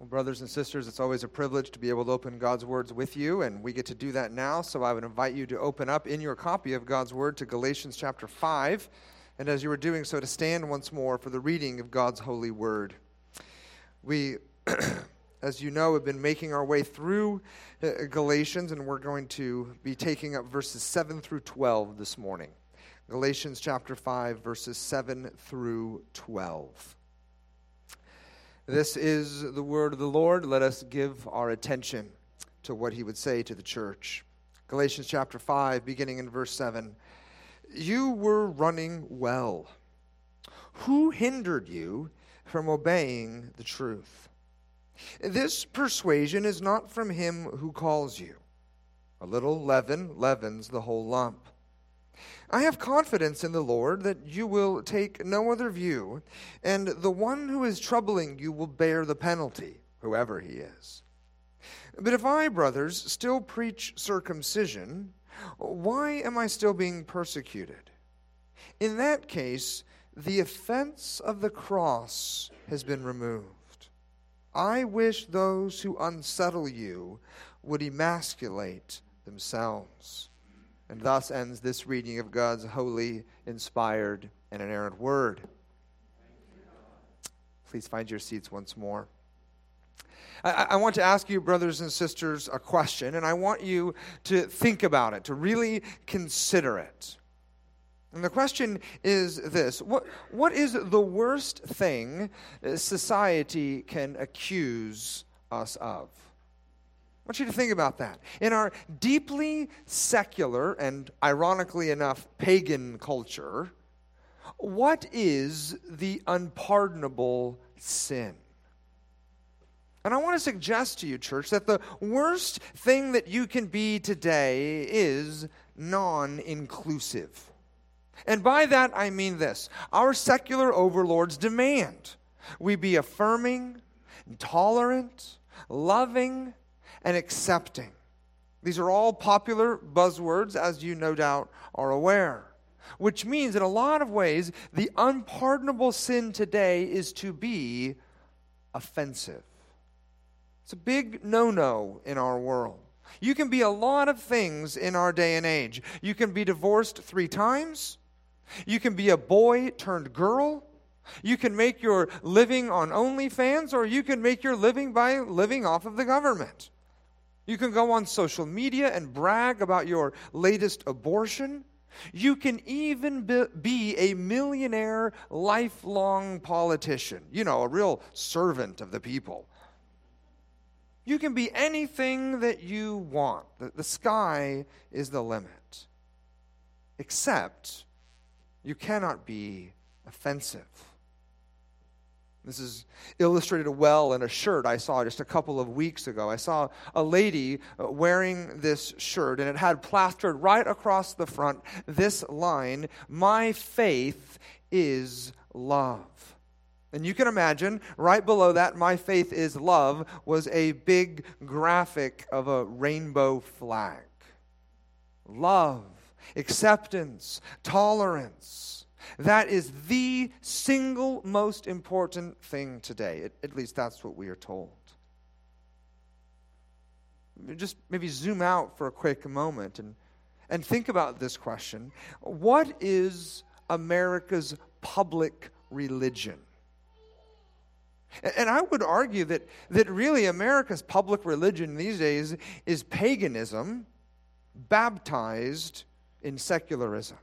Well, brothers and sisters, it's always a privilege to be able to open God's words with you, and we get to do that now. So I would invite you to open up in your copy of God's word to Galatians chapter 5, and as you are doing so, to stand once more for the reading of God's holy word. We, as you know, have been making our way through uh, Galatians, and we're going to be taking up verses 7 through 12 this morning. Galatians chapter 5, verses 7 through 12. This is the word of the Lord. Let us give our attention to what he would say to the church. Galatians chapter 5, beginning in verse 7. You were running well. Who hindered you from obeying the truth? This persuasion is not from him who calls you. A little leaven leavens the whole lump. I have confidence in the Lord that you will take no other view, and the one who is troubling you will bear the penalty, whoever he is. But if I, brothers, still preach circumcision, why am I still being persecuted? In that case, the offense of the cross has been removed. I wish those who unsettle you would emasculate themselves. And thus ends this reading of God's holy, inspired, and inerrant word. Please find your seats once more. I, I, want to ask you, brothers and sisters, a question, and I want you to think about it, to really consider it. And the question is this What, what is the worst thing uh, society can accuse us of? I want you to think about that. In our deeply secular and, ironically enough, pagan culture, what is the unpardonable sin? And I want to suggest to you, church, that the worst thing that you can be today is non inclusive. And by that I mean this our secular overlords demand we be affirming, tolerant, loving, and accepting. These are all popular buzzwords, as you no doubt are aware. Which means, in a lot of ways, the unpardonable sin today is to be offensive. It's a big no no in our world. You can be a lot of things in our day and age. You can be divorced three times. You can be a boy turned girl. You can make your living on OnlyFans, or you can make your living by living off of the government. You can go on social media and brag about your latest abortion. You can even be a millionaire, lifelong politician, you know, a real servant of the people. You can be anything that you want. The, sky is the limit. Except you cannot be offensive. This is illustrated well in a shirt I saw just a couple of weeks ago. I saw a lady uh, wearing this shirt, and it had plastered right across the front this line My faith is love. And you can imagine, right below that, My faith is love, was a big graphic of a rainbow flag. Love, acceptance, tolerance that is the single most important thing today. At, at least that's what we are told. Just maybe zoom out for a quick moment and, and think about this question What is America's public religion? And I would argue that, that really America's public religion these days is paganism baptized in secularism.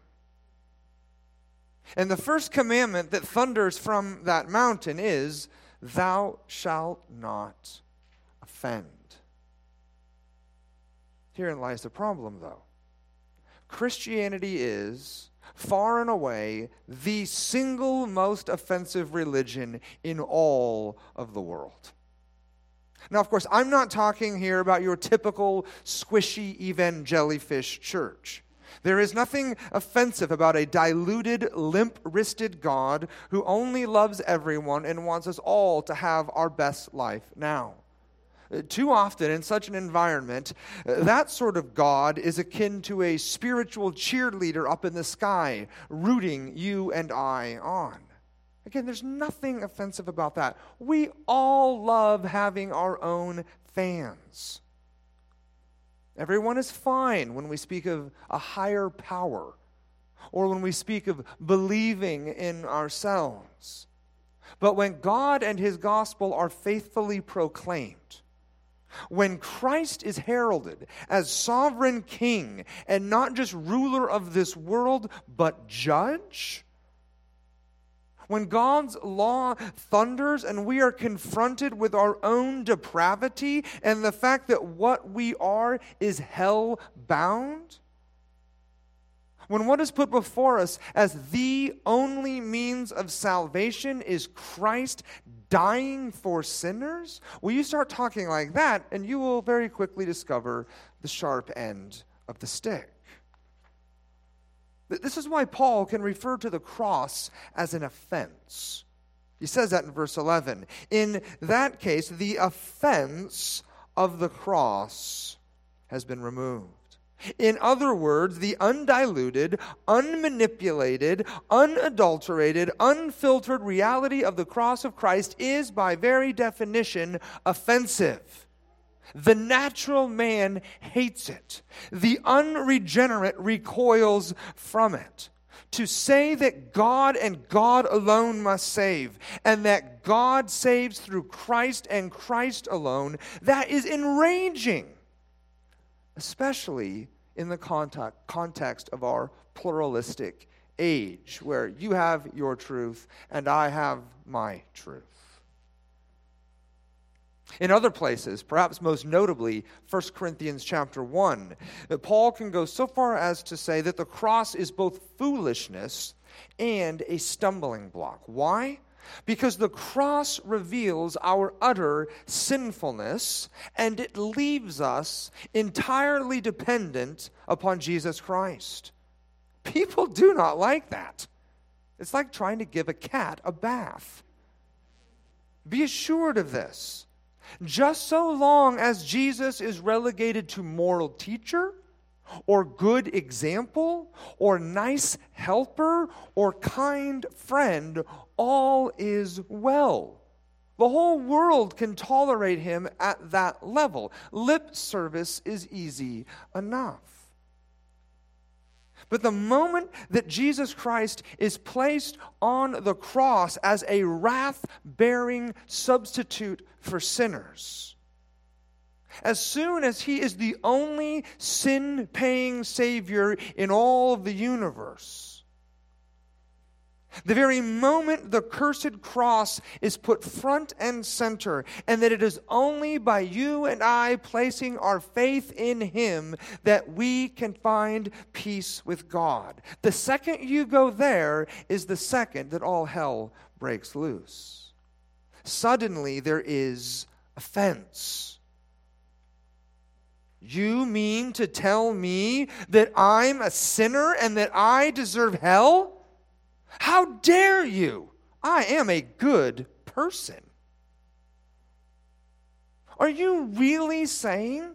And the first commandment that thunders from that mountain is, Thou shalt not offend. Herein lies the problem, though. Christianity is, far and away, the single most offensive religion in all of the world. Now, of course, I'm not talking here about your typical squishy evangelifish church. There is nothing offensive about a diluted, limp wristed God who only loves everyone and wants us all to have our best life now. Uh, too often, in such an environment, uh, that sort of God is akin to a spiritual cheerleader up in the sky, rooting you and I on. Again, there's nothing offensive about that. We all love having our own fans. Everyone is fine when we speak of a higher power or when we speak of believing in ourselves. But when God and his gospel are faithfully proclaimed, when Christ is heralded as sovereign king and not just ruler of this world, but judge, when God's law thunders and we are confronted with our own depravity and the fact that what we are is hell bound, when what is put before us as the only means of salvation is Christ dying for sinners, well, you start talking like that, and you will very quickly discover the sharp end of the stick. This is why Paul can refer to the cross as an offense. He says that in verse 11. In that case, the offense of the cross has been removed. In other words, the undiluted, unmanipulated, unadulterated, unfiltered reality of the cross of Christ is, by very definition, offensive. The natural man hates it. The unregenerate recoils from it. To say that God and God alone must save, and that God saves through Christ and Christ alone, that is enraging, especially in the context of our pluralistic age, where you have your truth and I have my truth. In other places, perhaps most notably 1 Corinthians chapter 1, Paul can go so far as to say that the cross is both foolishness and a stumbling block. Why? Because the cross reveals our utter sinfulness and it leaves us entirely dependent upon Jesus Christ. People do not like that. It's like trying to give a cat a bath. Be assured of this. Just so long as Jesus is relegated to moral teacher, or good example, or nice helper, or kind friend, all is well. The whole world can tolerate him at that level. Lip service is easy enough. But the moment that Jesus Christ is placed on the cross as a wrath bearing substitute for sinners, as soon as he is the only sin paying Savior in all of the universe, the very moment the cursed cross is put front and center, and that it is only by you and I placing our faith in Him that we can find peace with God. The second you go there is the second that all hell breaks loose. Suddenly there is offense. You mean to tell me that I'm a sinner and that I deserve hell? How dare you? I am a good person. Are you really saying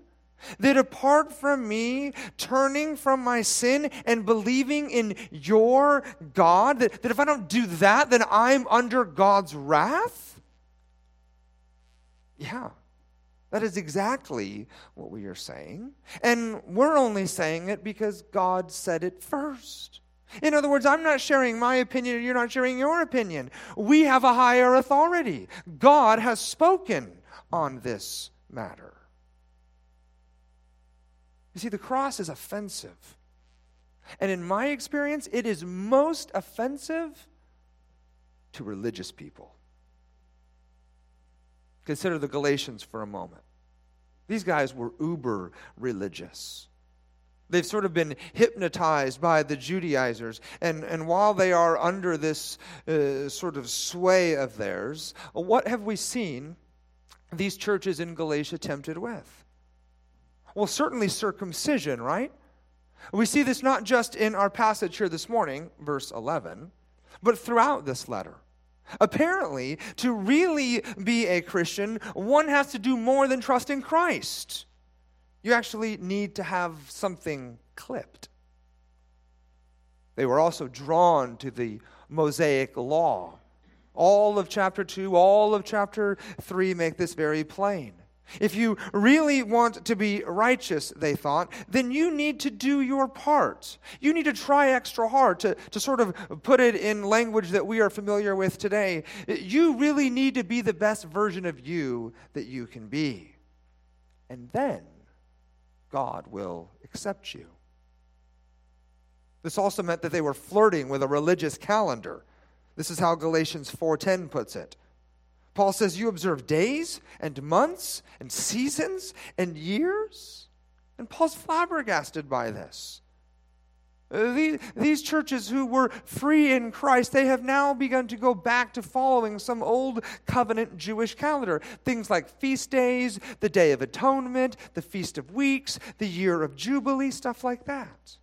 that apart from me turning from my sin and believing in your God, that, that if I don't do that, then I'm under God's wrath? Yeah. That is exactly what we are saying. And we're only saying it because God said it first. In other words, I'm not sharing my opinion and you're not sharing your opinion. We have a higher authority. God has spoken on this matter. You see, the cross is offensive. And in my experience, it is most offensive to religious people. Consider the Galatians for a moment. These guys were uber religious. They've sort of been hypnotized by the Judaizers. And, and while they are under this uh, sort of sway of theirs, what have we seen these churches in Galatia tempted with? Well, certainly circumcision, right? We see this not just in our passage here this morning, verse 11, but throughout this letter. Apparently, to really be a Christian, one has to do more than trust in Christ you actually need to have something clipped. They were also drawn to the Mosaic law. All of chapter 2, all of chapter 3 make this very plain. If you really want to be righteous, they thought, then you need to do your part. You need to try extra hard to, to sort of put it in language that we are familiar with today. You really need to be the best version of you that you can be. And then God will accept you. This also meant that they were flirting with a religious calendar. This is how Galatians 4:10 puts it. Paul says, You observe days and months and seasons and years. And Paul's flabbergasted by this. Uh, these, these churches who were free in Christ, they have now begun to go back to following some old covenant Jewish calendar. Things like feast days, the Day of Atonement, the Feast of Weeks, the Year of Jubilee, stuff like that.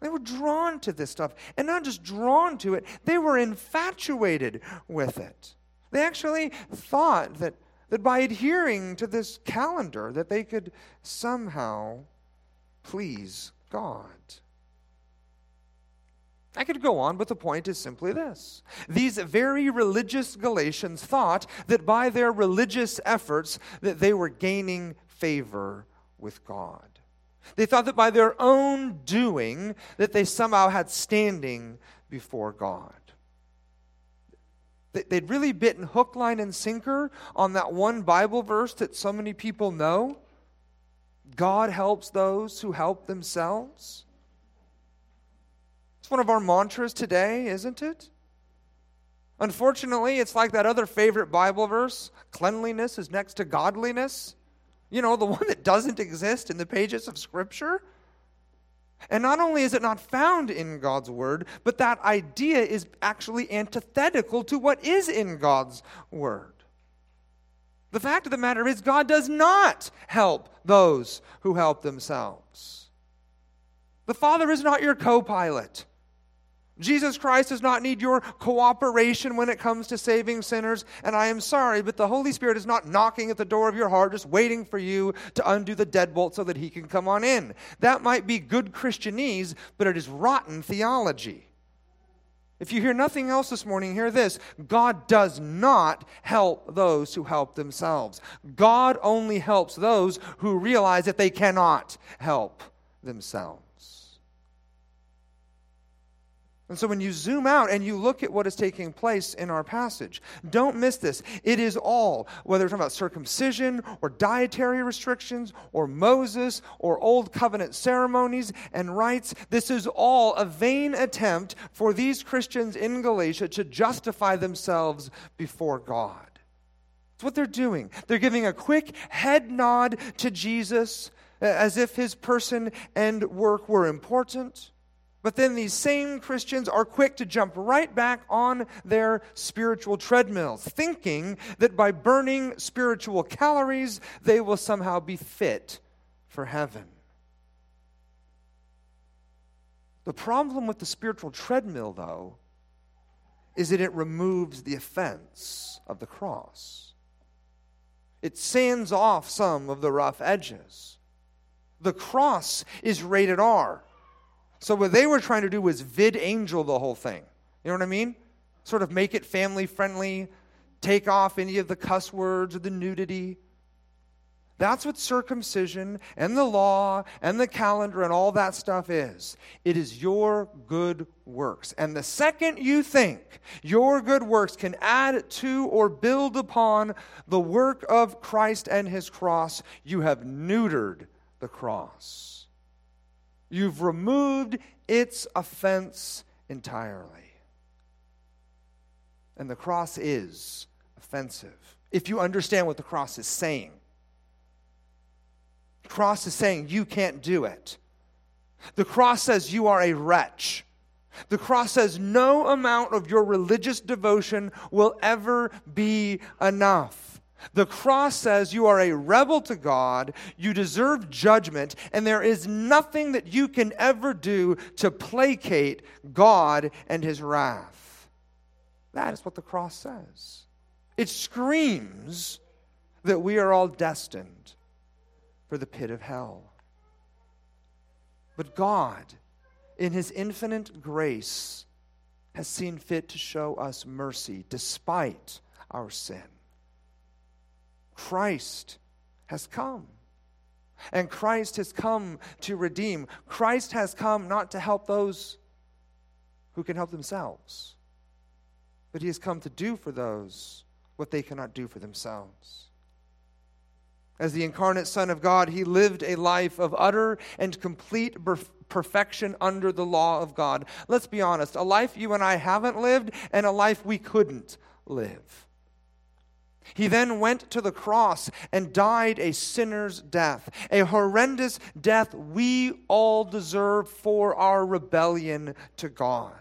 They were drawn to this stuff. And not just drawn to it, they were infatuated with it. They actually thought that, that by adhering to this calendar that they could somehow please God. I could go on, but the point is simply this. These very religious Galatians thought that by their religious efforts that they were gaining favor with God. They thought that by their own doing that they somehow had standing before God. They'd really bitten hook, line, and sinker on that one Bible verse that so many people know. God helps those who help themselves. It's one of our mantras today, isn't it? Unfortunately, it's like that other favorite Bible verse cleanliness is next to godliness. You know, the one that doesn't exist in the pages of Scripture. And not only is it not found in God's word, but that idea is actually antithetical to what is in God's word. The fact of the matter is, God does not help those who help themselves. The Father is not your co pilot. Jesus Christ does not need your cooperation when it comes to saving sinners. And I am sorry, but the Holy Spirit is not knocking at the door of your heart, just waiting for you to undo the deadbolt so that He can come on in. That might be good Christianese, but it is rotten theology. If you hear nothing else this morning, hear this God does not help those who help themselves. God only helps those who realize that they cannot help themselves. And so when you zoom out and you look at what is taking place in our passage, don't miss this. It is all, whether we're talking about circumcision or dietary restrictions or Moses or old covenant ceremonies and rites, this is all a vain attempt for these Christians in Galatia to justify themselves before God. That's what they're doing. They're giving a quick head nod to Jesus as if his person and work were important. But then these same Christians are quick to jump right back on their spiritual treadmills, thinking that by burning spiritual calories, they will somehow be fit for heaven. The problem with the spiritual treadmill, though, is that it removes the offense of the cross. It sands off some of the rough edges. The cross is rated R. So what they were trying to do was VidAngel the whole thing. You know what I mean? Sort of make it family friendly, take off any of the cuss words or the nudity. That's what circumcision and the law and the calendar and all that stuff is. It is your good works. And the second you think your good works can add to or build upon the work of Christ and his cross, you have neutered the cross. You've removed its offense entirely. And the cross is offensive. If you understand what the cross is saying, the cross is saying you can't do it. The cross says you are a wretch. The cross says no amount of your religious devotion will ever be enough. The cross says you are a rebel to God, you deserve judgment, and there is nothing that you can ever do to placate God and his wrath. That is what the cross says. It screams that we are all destined for the pit of hell. But God, in his infinite grace, has seen fit to show us mercy despite our sin. Christ has come. And Christ has come to redeem. Christ has come not to help those who can help themselves, but he has come to do for those what they cannot do for themselves. As the incarnate Son of God, he lived a life of utter and complete perfection under the law of God. Let's be honest, a life you and I haven't lived, and a life we couldn't live. He then went to the cross and died a sinner's death, a horrendous death we all deserve for our rebellion to God.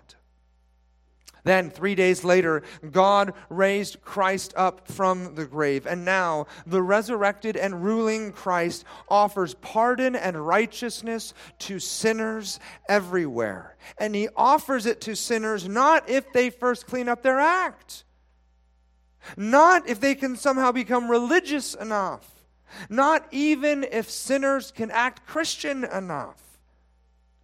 Then, three days later, God raised Christ up from the grave. And now, the resurrected and ruling Christ offers pardon and righteousness to sinners everywhere. And he offers it to sinners not if they first clean up their act, not if they can somehow become religious enough, not even if sinners can act Christian enough.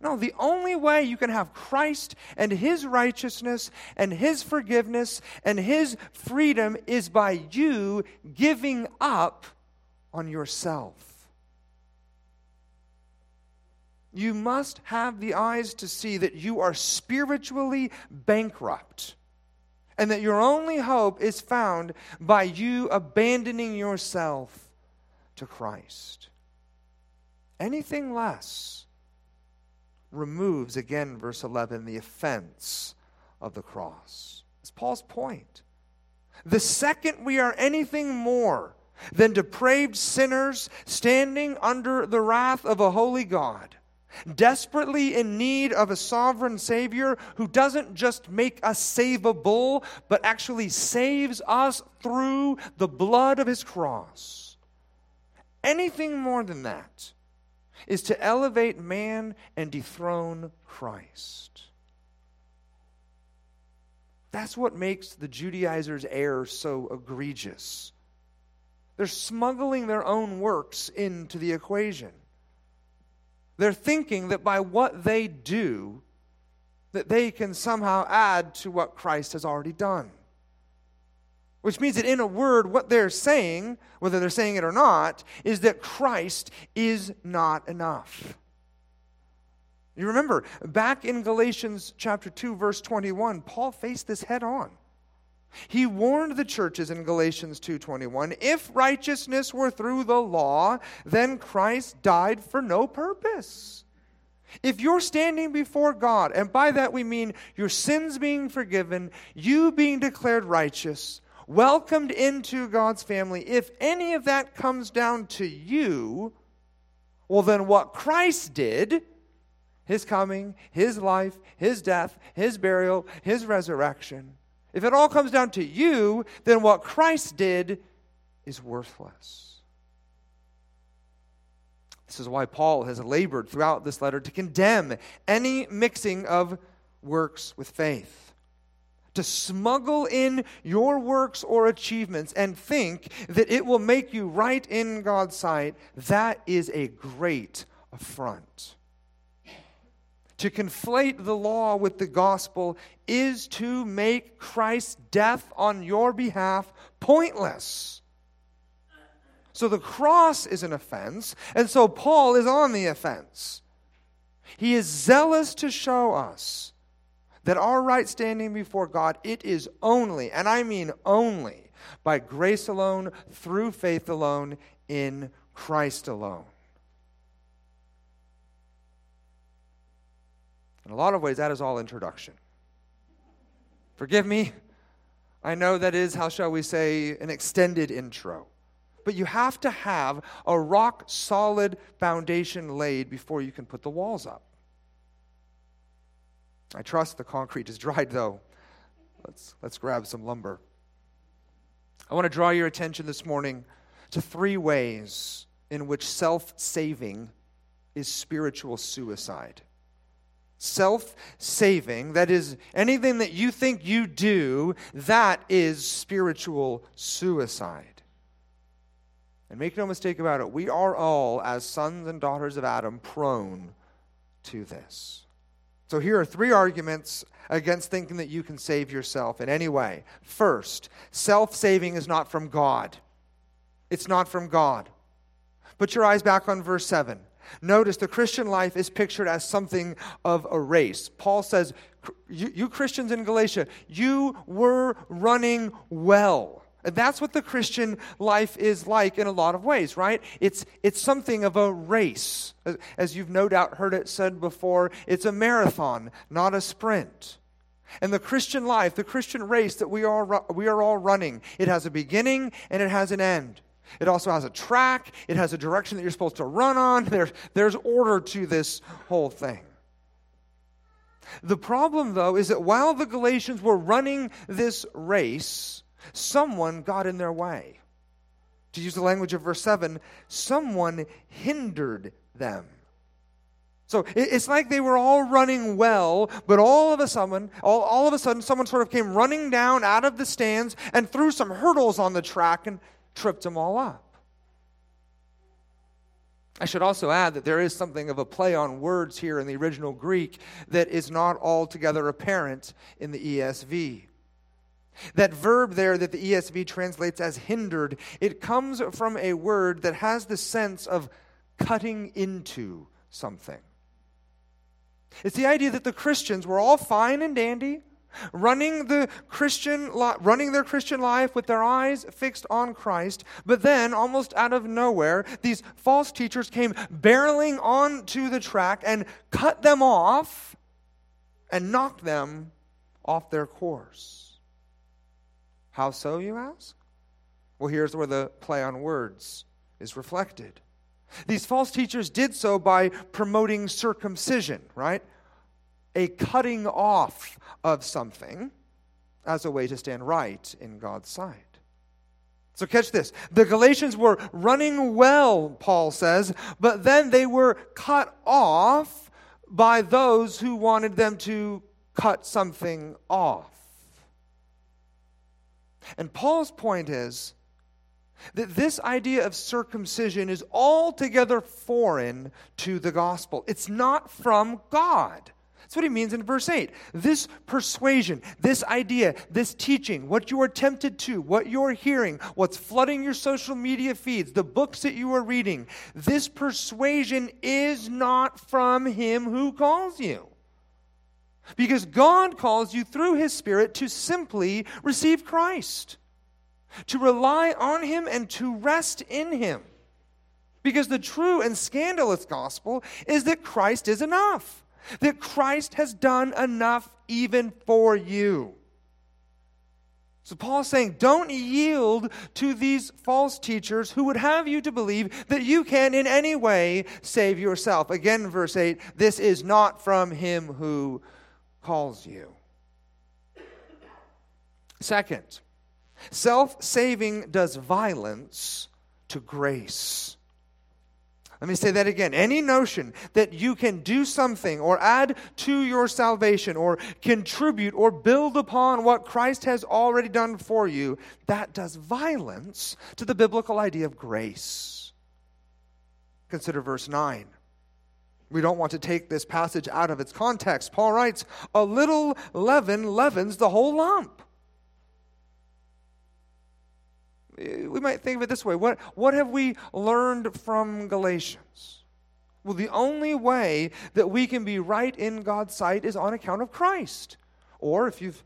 No, the only way you can have Christ and His righteousness and His forgiveness and His freedom is by you giving up on yourself. You must have the eyes to see that you are spiritually bankrupt and that your only hope is found by you abandoning yourself to Christ. Anything less removes, again, verse 11, the offense of the cross. It's Paul's point. The second we are anything more than depraved sinners standing under the wrath of a holy God, desperately in need of a sovereign Savior who doesn't just make us savable, but actually saves us through the blood of his cross. Anything more than that is to elevate man and dethrone Christ. That's what makes the Judaizers' error so egregious. They're smuggling their own works into the equation. They're thinking that by what they do, that they can somehow add to what Christ has already done. Which means that, in a word, what they're saying, whether they're saying it or not, is that Christ is not enough. You remember, back in Galatians chapter 2, verse 21, Paul faced this head on. He warned the churches in Galatians 2:21, if righteousness were through the law, then Christ died for no purpose. If you're standing before God, and by that we mean your sins being forgiven, you being declared righteous, welcomed into God's family, if any of that comes down to you, well, then what Christ did, his coming, his life, his death, his burial, his resurrection, if it all comes down to you, then what Christ did is worthless. This is why Paul has labored throughout this letter to condemn any mixing of works with faith to smuggle in your works or achievements and think that it will make you right in God's sight, that is a great affront. To conflate the law with the gospel is to make Christ's death on your behalf pointless. So the cross is an offense, and so Paul is on the offense. He is zealous to show us that our right standing before God, it is only, and I mean only, by grace alone, through faith alone, in Christ alone. In a lot of ways, that is all introduction. Forgive me. I know that is, how shall we say, an extended intro. But you have to have a rock solid foundation laid before you can put the walls up. I trust the concrete is dried, though. Let's, let's grab some lumber. I want to draw your attention this morning to three ways in which self saving is spiritual suicide. Self saving, that is, anything that you think you do, that is spiritual suicide. And make no mistake about it, we are all, as sons and daughters of Adam, prone to this. So here are three arguments against thinking that you can save yourself in any way. First, self saving is not from God. It's not from God. Put your eyes back on verse 7. Notice the Christian life is pictured as something of a race. Paul says, You, you Christians in Galatia, you were running well. That's what the Christian life is like in a lot of ways, right? It's, it's something of a race. As you've no doubt heard it said before, it's a marathon, not a sprint. And the Christian life, the Christian race that we are, we are all running, it has a beginning and it has an end. It also has a track, it has a direction that you're supposed to run on. There, there's order to this whole thing. The problem, though, is that while the Galatians were running this race, someone got in their way. To use the language of verse 7, someone hindered them. So it's like they were all running well, but all of a sudden, all, all of a sudden, someone sort of came running down out of the stands and threw some hurdles on the track and tripped them all up. I should also add that there is something of a play on words here in the original Greek that is not altogether apparent in the ESV. That verb there that the ESV translates as hindered, it comes from a word that has the sense of cutting into something. It's the idea that the Christians were all fine and dandy, running the Christian running their Christian life with their eyes fixed on Christ, but then almost out of nowhere, these false teachers came barreling onto the track and cut them off and knocked them off their course. How so, you ask? Well, here's where the play on words is reflected. These false teachers did so by promoting circumcision, right? A cutting off of something as a way to stand right in God's sight. So, catch this. The Galatians were running well, Paul says, but then they were cut off by those who wanted them to cut something off. And Paul's point is that this idea of circumcision is altogether foreign to the gospel. It's not from God. That's what he means in verse 8. This persuasion, this idea, this teaching, what you are tempted to, what you're hearing, what's flooding your social media feeds, the books that you are reading, this persuasion is not from him who calls you. Because God calls you through his Spirit to simply receive Christ to rely on Him and to rest in Him. Because the true and scandalous gospel is that Christ is enough, that Christ has done enough even for you. So Paul's saying, don't yield to these false teachers who would have you to believe that you can in any way save yourself. Again, verse 8 this is not from him who calls you. Second, Self saving does violence to grace. Let me say that again. Any notion that you can do something or add to your salvation or contribute or build upon what Christ has already done for you, that does violence to the biblical idea of grace. Consider verse 9. We don't want to take this passage out of its context. Paul writes, A little leaven leavens the whole lump. We might think of it this way what, what have we learned from Galatians? Well, the only way that we can be right in God's sight is on account of Christ. Or if you've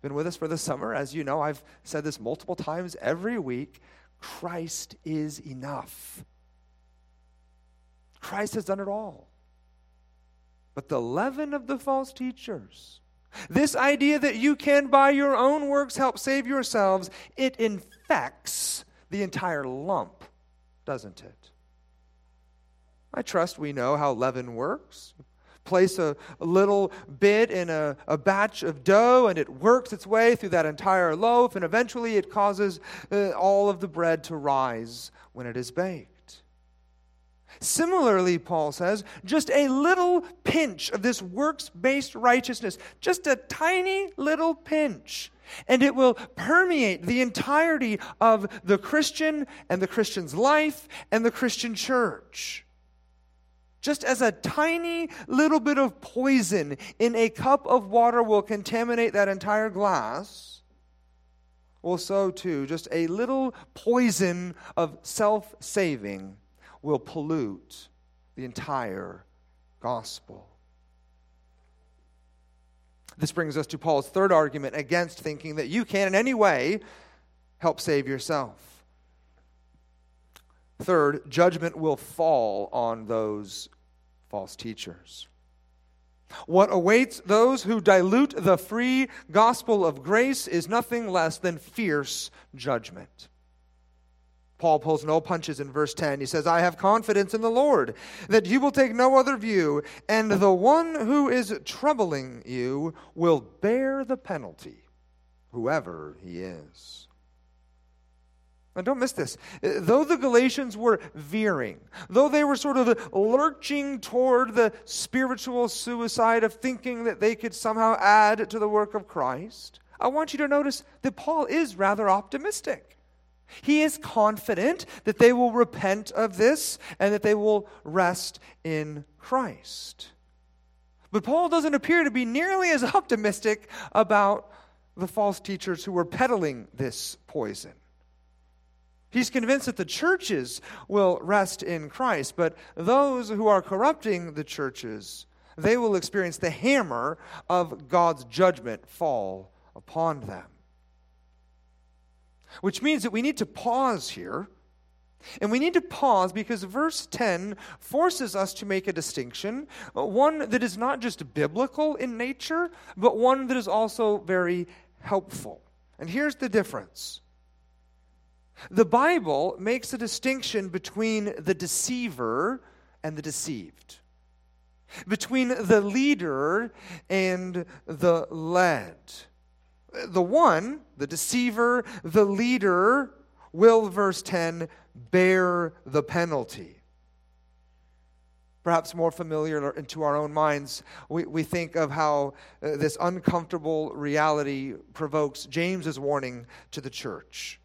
been with us for the summer, as you know, I've said this multiple times every week Christ is enough. Christ has done it all. But the leaven of the false teachers, this idea that you can, by your own works, help save yourselves, it infects the entire lump, doesn't it? I trust we know how leaven works. Place a, a little bit in a, a, batch of dough, and it works its way through that entire loaf, and eventually it causes uh, all of the bread to rise when it is baked. Similarly, Paul says, just a little pinch of this works based righteousness, just a tiny little pinch, and it will permeate the entirety of the Christian and the Christian's life and the Christian church. Just as a tiny little bit of poison in a cup of water will contaminate that entire glass, well, so too, just a little poison of self saving will pollute the entire gospel. This brings us to Paul's third argument against thinking that you can in any way help save yourself. Third, judgment will fall on those false teachers. What awaits those who dilute the free gospel of grace is nothing less than fierce judgment. Paul pulls no punches in verse 10. He says, I have confidence in the Lord that you will take no other view, and the one who is troubling you will bear the penalty, whoever he is. Now, don't miss this. Though the Galatians were veering, though they were sort of lurching toward the spiritual suicide of thinking that they could somehow add to the work of Christ, I want you to notice that Paul is rather optimistic. He is confident that they will repent of this and that they will rest in Christ. But Paul doesn't appear to be nearly as optimistic about the false teachers who were peddling this poison. He's convinced that the churches will rest in Christ, but those who are corrupting the churches, they will experience the hammer of God's judgment fall upon them. Which means that we need to pause here. And we need to pause because verse 10 forces us to make a distinction, uh, one that is not just biblical in nature, but one that is also very helpful. And here's the difference the Bible makes a distinction between the deceiver and the deceived, between the leader and the led. The one, the deceiver, the leader, will, verse 10, bear the penalty. Perhaps more familiar into our own minds, we, we think of how uh, this uncomfortable reality provokes James's warning to the church.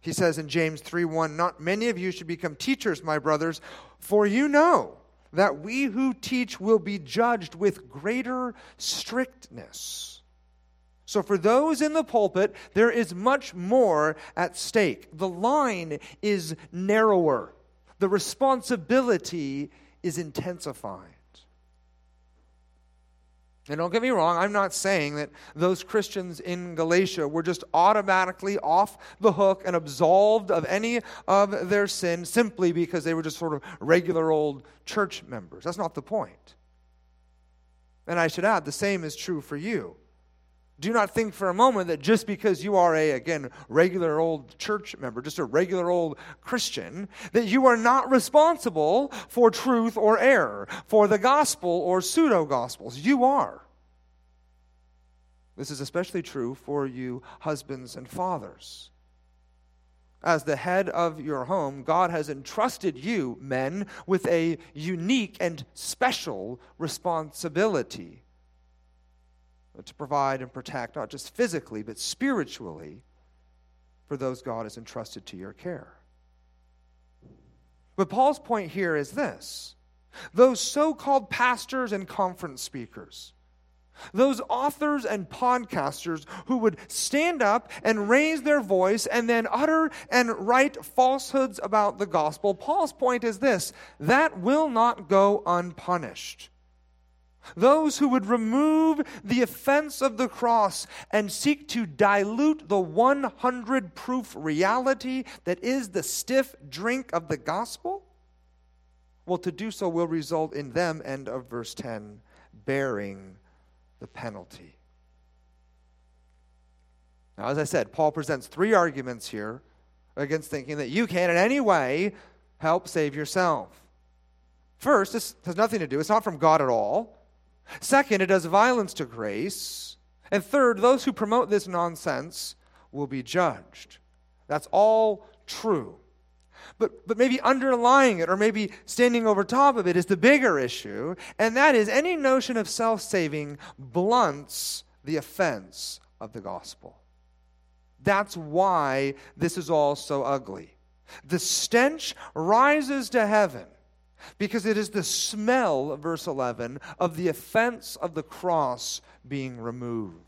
He says in James 3 1, Not many of you should become teachers, my brothers, for you know that we who teach will be judged with greater strictness. So, for those in the pulpit, there is much more at stake. The line is narrower, the responsibility is intensified. And don't get me wrong, I'm not saying that those Christians in Galatia were just automatically off the hook and absolved of any of their sin simply because they were just sort of regular old church members. That's not the point. And I should add, the same is true for you. Do not think for a moment that just because you are a, again, regular old church member, just a regular old Christian, that you are not responsible for truth or error, for the gospel or pseudo gospels. You are. This is especially true for you husbands and fathers. As the head of your home, God has entrusted you, men, with a unique and special responsibility to provide and protect, not just physically, but spiritually, for those God has entrusted to your care. But Paul's point here is this those so called pastors and conference speakers, those authors and podcasters who would stand up and raise their voice and then utter and write falsehoods about the gospel, Paul's point is this that will not go unpunished. Those who would remove the offense of the cross and seek to dilute the 100 proof reality that is the stiff drink of the gospel, well, to do so will result in them, end of verse 10, bearing the penalty. Now, as I said, Paul presents three arguments here against thinking that you can in any way help save yourself. First, this has nothing to do, it's not from God at all. Second, it does violence to grace. And third, those who promote this nonsense will be judged. That's all true. But, but maybe underlying it or maybe standing over top of it is the bigger issue, and that is any notion of self saving blunts the offense of the gospel. That's why this is all so ugly. The stench rises to heaven because it is the smell, verse 11, of the offense of the cross being removed.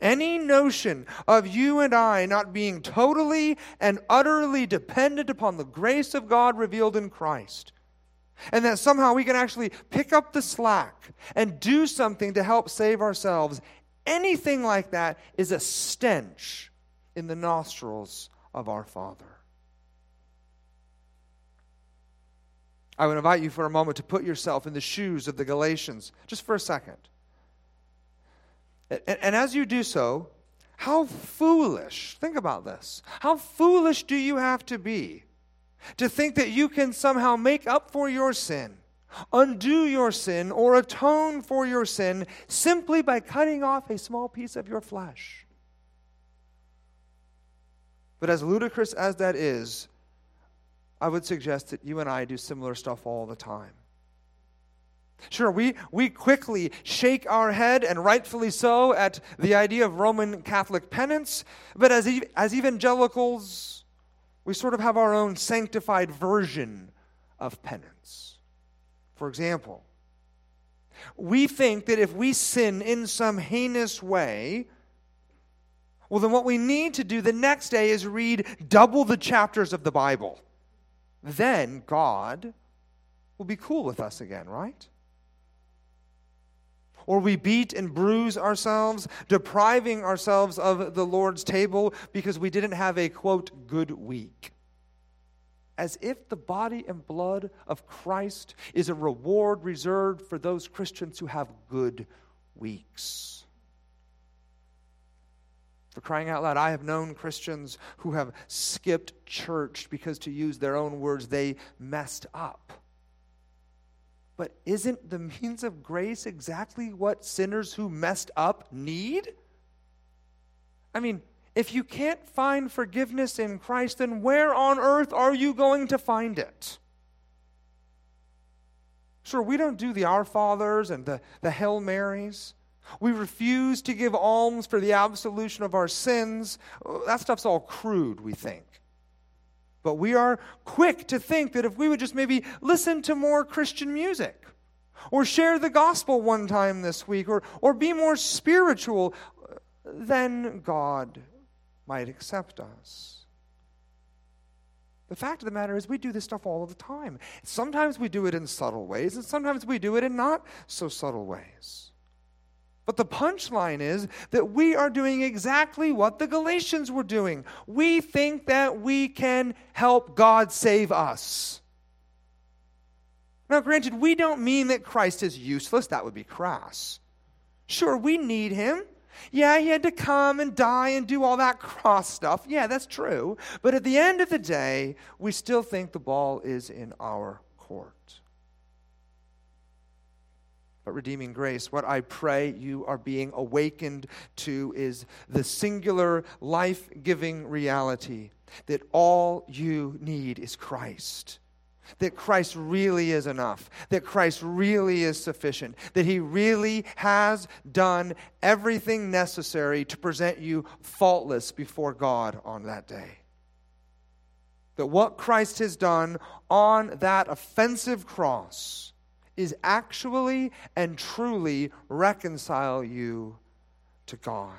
Any notion of you and I not being totally and utterly dependent upon the grace of God revealed in Christ, and that somehow we can actually pick up the slack and do something to help save ourselves, anything like that is a stench in the nostrils of our Father. I would invite you for a moment to put yourself in the shoes of the Galatians, just for a second. And, and, as you do so, how foolish, think about this, how foolish do you have to be to think that you can somehow make up for your sin, undo your sin, or atone for your sin simply by cutting off a small piece of your flesh? But as ludicrous as that is, I would suggest that you and I do similar stuff all the time. Sure, we, we quickly shake our head, and rightfully so, at the idea of Roman Catholic penance, but as, as evangelicals, we sort of have our own sanctified version of penance. For example, we think that if we sin in some heinous way, well, then what we need to do the next day is read double the chapters of the Bible then God will be cool with us again, right? Or we beat and bruise ourselves, depriving ourselves of the Lord's table because we didn't have a quote, good week. As if the body and blood of Christ is a reward reserved for those Christians who have good weeks. For crying out loud, I have known Christians who have skipped church because, to use their own words, they messed up. But isn't the means of grace exactly what sinners who messed up need? I mean, if you can't find forgiveness in Christ, then where on earth are you going to find it? Sure, we don't do the Our Fathers and the, the Hail Marys. We refuse to give alms for the absolution of our sins. Oh, that stuff's all crude, we think. But we are quick to think that if we would just maybe listen to more Christian music, or share the gospel one time this week, or, or be more spiritual, then God might accept us. The fact of the matter is, we do this stuff all the time. Sometimes we do it in subtle ways, and sometimes we do it in not so subtle ways. But the punchline is that we are doing exactly what the Galatians were doing. We think that we can help God save us. Now, granted, we don't mean that Christ is useless. That would be crass. Sure, we need him. Yeah, he had to come and die and do all that cross stuff. Yeah, that's true. But at the end of the day, we still think the ball is in our court but redeeming grace. What I pray you are being awakened to is the singular life giving reality that all you need is Christ. That Christ really is enough. That Christ really is sufficient. That He really has done everything necessary to present you faultless before God on that day. That what Christ has done on that offensive cross is actually and truly reconcile you to God.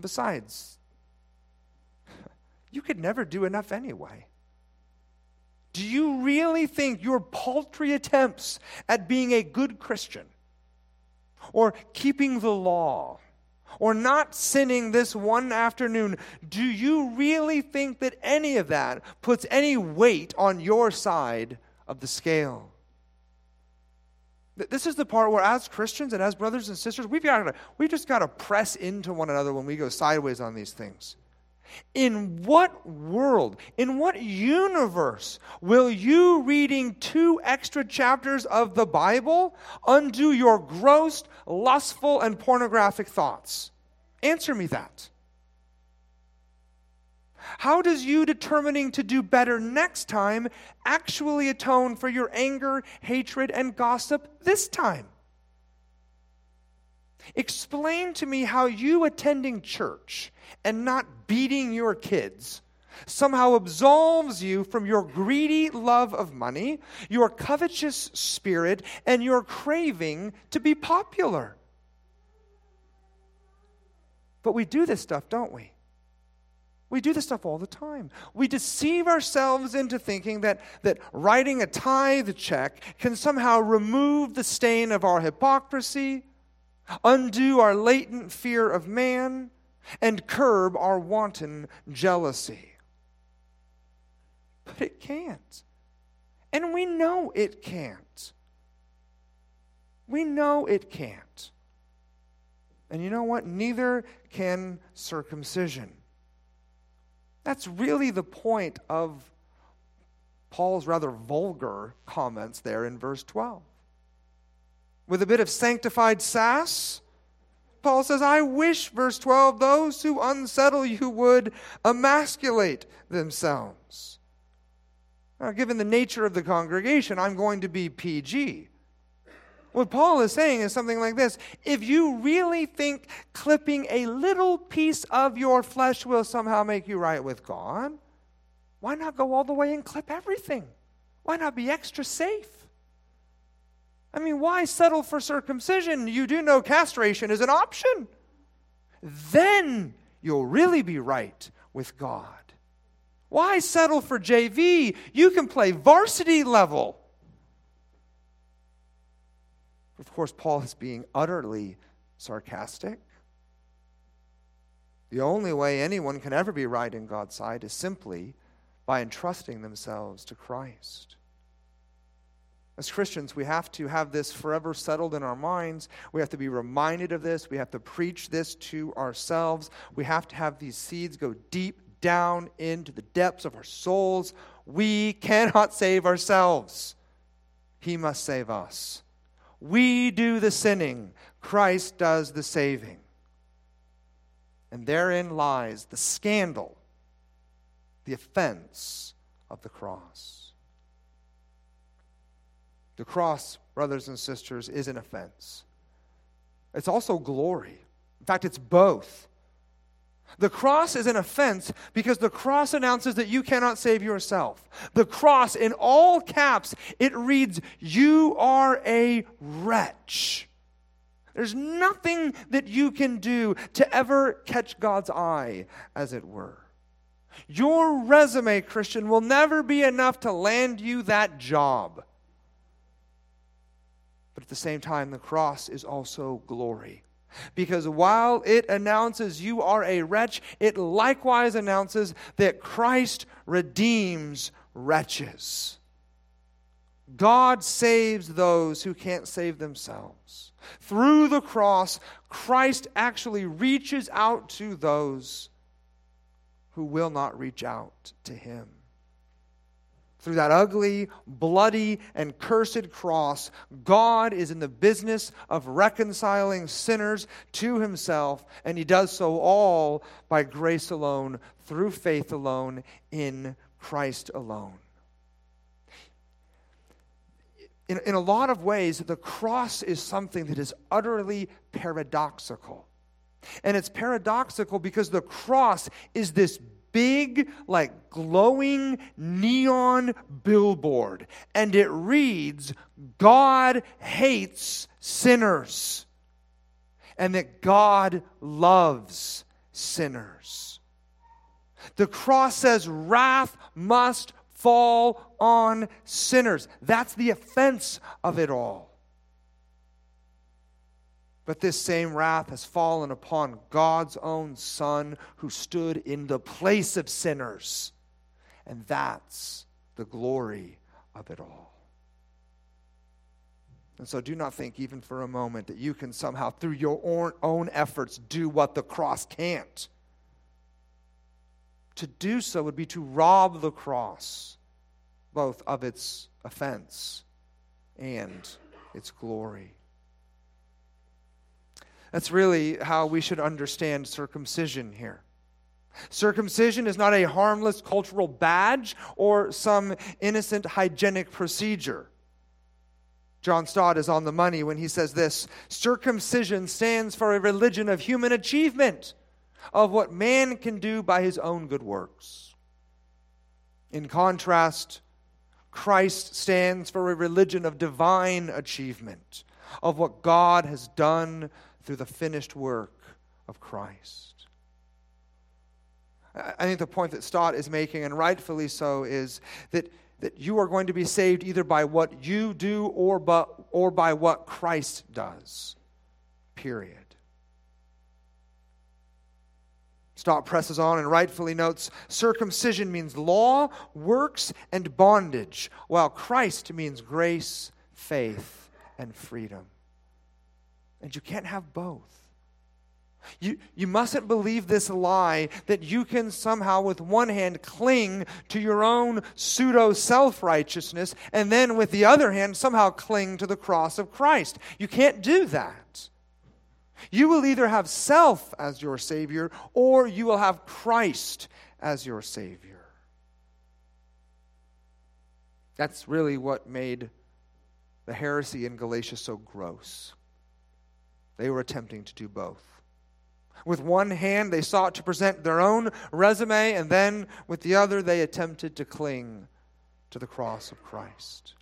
Besides, you could never do enough anyway. Do you really think your paltry attempts at being a good Christian or keeping the law or not sinning this one afternoon, do you really think that any of that puts any weight on your side of the scale? This is the part where, as Christians and as brothers and sisters, we've, got to, we've just got to press into one another when we go sideways on these things. In what world, in what universe will you reading two extra chapters of the Bible undo your gross, lustful, and pornographic thoughts? Answer me that. How does you determining to do better next time actually atone for your anger, hatred, and gossip this time? Explain to me how you attending church and not beating your kids somehow absolves you from your greedy love of money, your covetous spirit, and your craving to be popular. But we do this stuff, don't we? We do this stuff all the time. We deceive ourselves into thinking that, that writing a tithe check can somehow remove the stain of our hypocrisy, undo our latent fear of man, and curb our wanton jealousy. But it can't. And we know it can't. We know it can't. And you know what? Neither can circumcision. That's really the point of Paul's rather vulgar comments there in verse 12. With a bit of sanctified sass, Paul says, I wish, verse 12, those who unsettle you would emasculate themselves. Now, given the nature of the congregation, I'm going to be PG. What Paul is saying is something like this If you really think clipping a little piece of your flesh will somehow make you right with God, why not go all the way and clip everything? Why not be extra safe? I mean, why settle for circumcision? You do know castration is an option. Then you'll really be right with God. Why settle for JV? You can play varsity level. Of course, Paul is being utterly sarcastic. The only way anyone can ever be right in God's sight is simply by entrusting themselves to Christ. As Christians, we have to have this forever settled in our minds. We have to be reminded of this. We have to preach this to ourselves. We have to have these seeds go deep down into the depths of our souls. We cannot save ourselves, He must save us. We do the sinning, Christ does the saving. And therein lies the scandal, the offense of the cross. The cross, brothers and sisters, is an offense. It's also glory. In fact, it's both. The cross is an offense because the cross announces that you cannot save yourself. The cross, in all caps, it reads, You are a wretch. There's nothing that you can do to ever catch God's eye, as it were. Your resume, Christian, will never be enough to land you that job. But at the same time, the cross is also glory. Because while it announces you are a wretch, it likewise announces that Christ redeems wretches. God saves those who can't save themselves. Through the cross, Christ actually reaches out to those who will not reach out to him through that ugly, bloody, and cursed cross, God is in the business of reconciling sinners to himself, and he does so all by grace alone, through faith alone, in Christ alone. In, in a lot of ways, the cross is something that is utterly paradoxical. And it's paradoxical because the cross is this big, like glowing neon billboard, and it reads, God hates sinners, and that God loves sinners. The cross says, wrath must fall on sinners. That's the offense of it all. But this same wrath has fallen upon God's own Son who stood in the place of sinners. And that's the glory of it all. And so do not think, even for a moment, that you can somehow, through your own efforts, do what the cross can't. To do so would be to rob the cross both of its offense and its glory. That's really how we should understand circumcision here. Circumcision is not a harmless cultural badge or some innocent hygienic procedure. John Stott is on the money when he says this Circumcision stands for a religion of human achievement, of what man can do by his own good works. In contrast, Christ stands for a religion of divine achievement, of what God has done through the finished work of Christ. I think the point that Stott is making, and rightfully so, is that, that you are going to be saved either by what you do or, but, or by what Christ does. Period. Stott presses on and rightfully notes circumcision means law, works, and bondage, while Christ means grace, faith, and freedom. And you can't have both. You, you mustn't believe this lie that you can somehow, with one hand, cling to your own pseudo self righteousness, and then with the other hand, somehow cling to the cross of Christ. You can't do that. You will either have self as your Savior or you will have Christ as your Savior. That's really what made the heresy in Galatia so gross. They were attempting to do both. With one hand, they sought to present their own resume, and then with the other, they attempted to cling to the cross of Christ.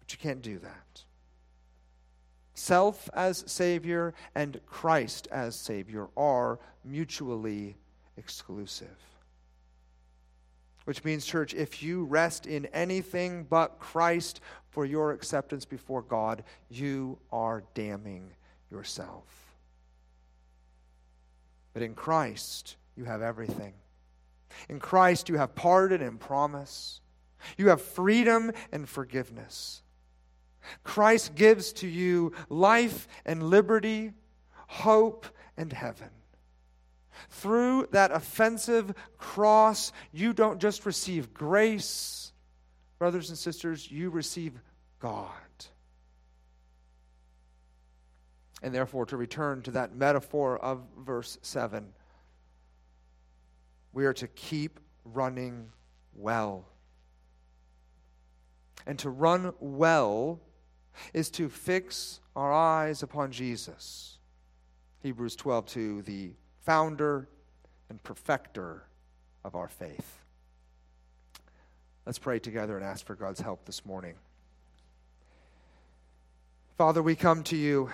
But you can't do that self as Savior and Christ as Savior are mutually exclusive. Which means, church, if you rest in anything but Christ for your acceptance before God, you are damning yourself. But in Christ, you have everything. In Christ, you have pardon and promise. You have freedom and forgiveness. Christ gives to you life and liberty, hope and heaven. Through that offensive cross, you don't just receive grace, brothers and sisters, you receive God. And therefore, to return to that metaphor of verse 7, we are to keep running well. And to run well is to fix our eyes upon Jesus. Hebrews 12 2, the founder and perfecter of our faith. Let's pray together and ask for God's help this morning. Father, we come to you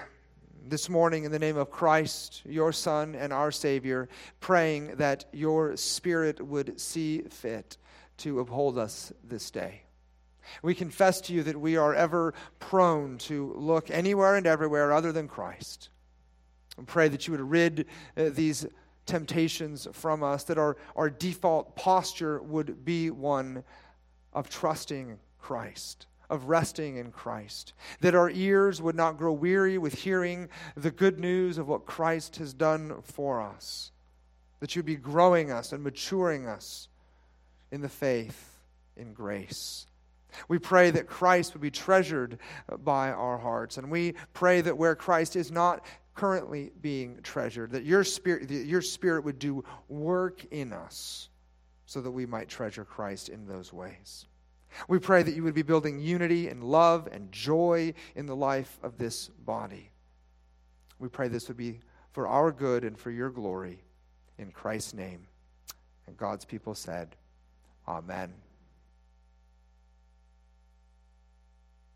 this morning in the name of Christ, your Son and our Savior, praying that your Spirit would see fit to uphold us this day. We confess to you that we are ever prone to look anywhere and everywhere other than Christ. And pray that you would rid uh, these temptations from us, that our, our default posture would be one of trusting Christ, of resting in Christ, that our ears would not grow weary with hearing the good news of what Christ has done for us, that you'd be growing us and maturing us in the faith, in grace. We pray that Christ would be treasured by our hearts. And we pray that where Christ is not currently being treasured, that your spirit, that your spirit would do work in us so that we might treasure Christ in those ways. We pray that you would be building unity and love and joy in the life of this body. We pray this would be for our good and for your glory. In Christ's name. And God's people said, Amen.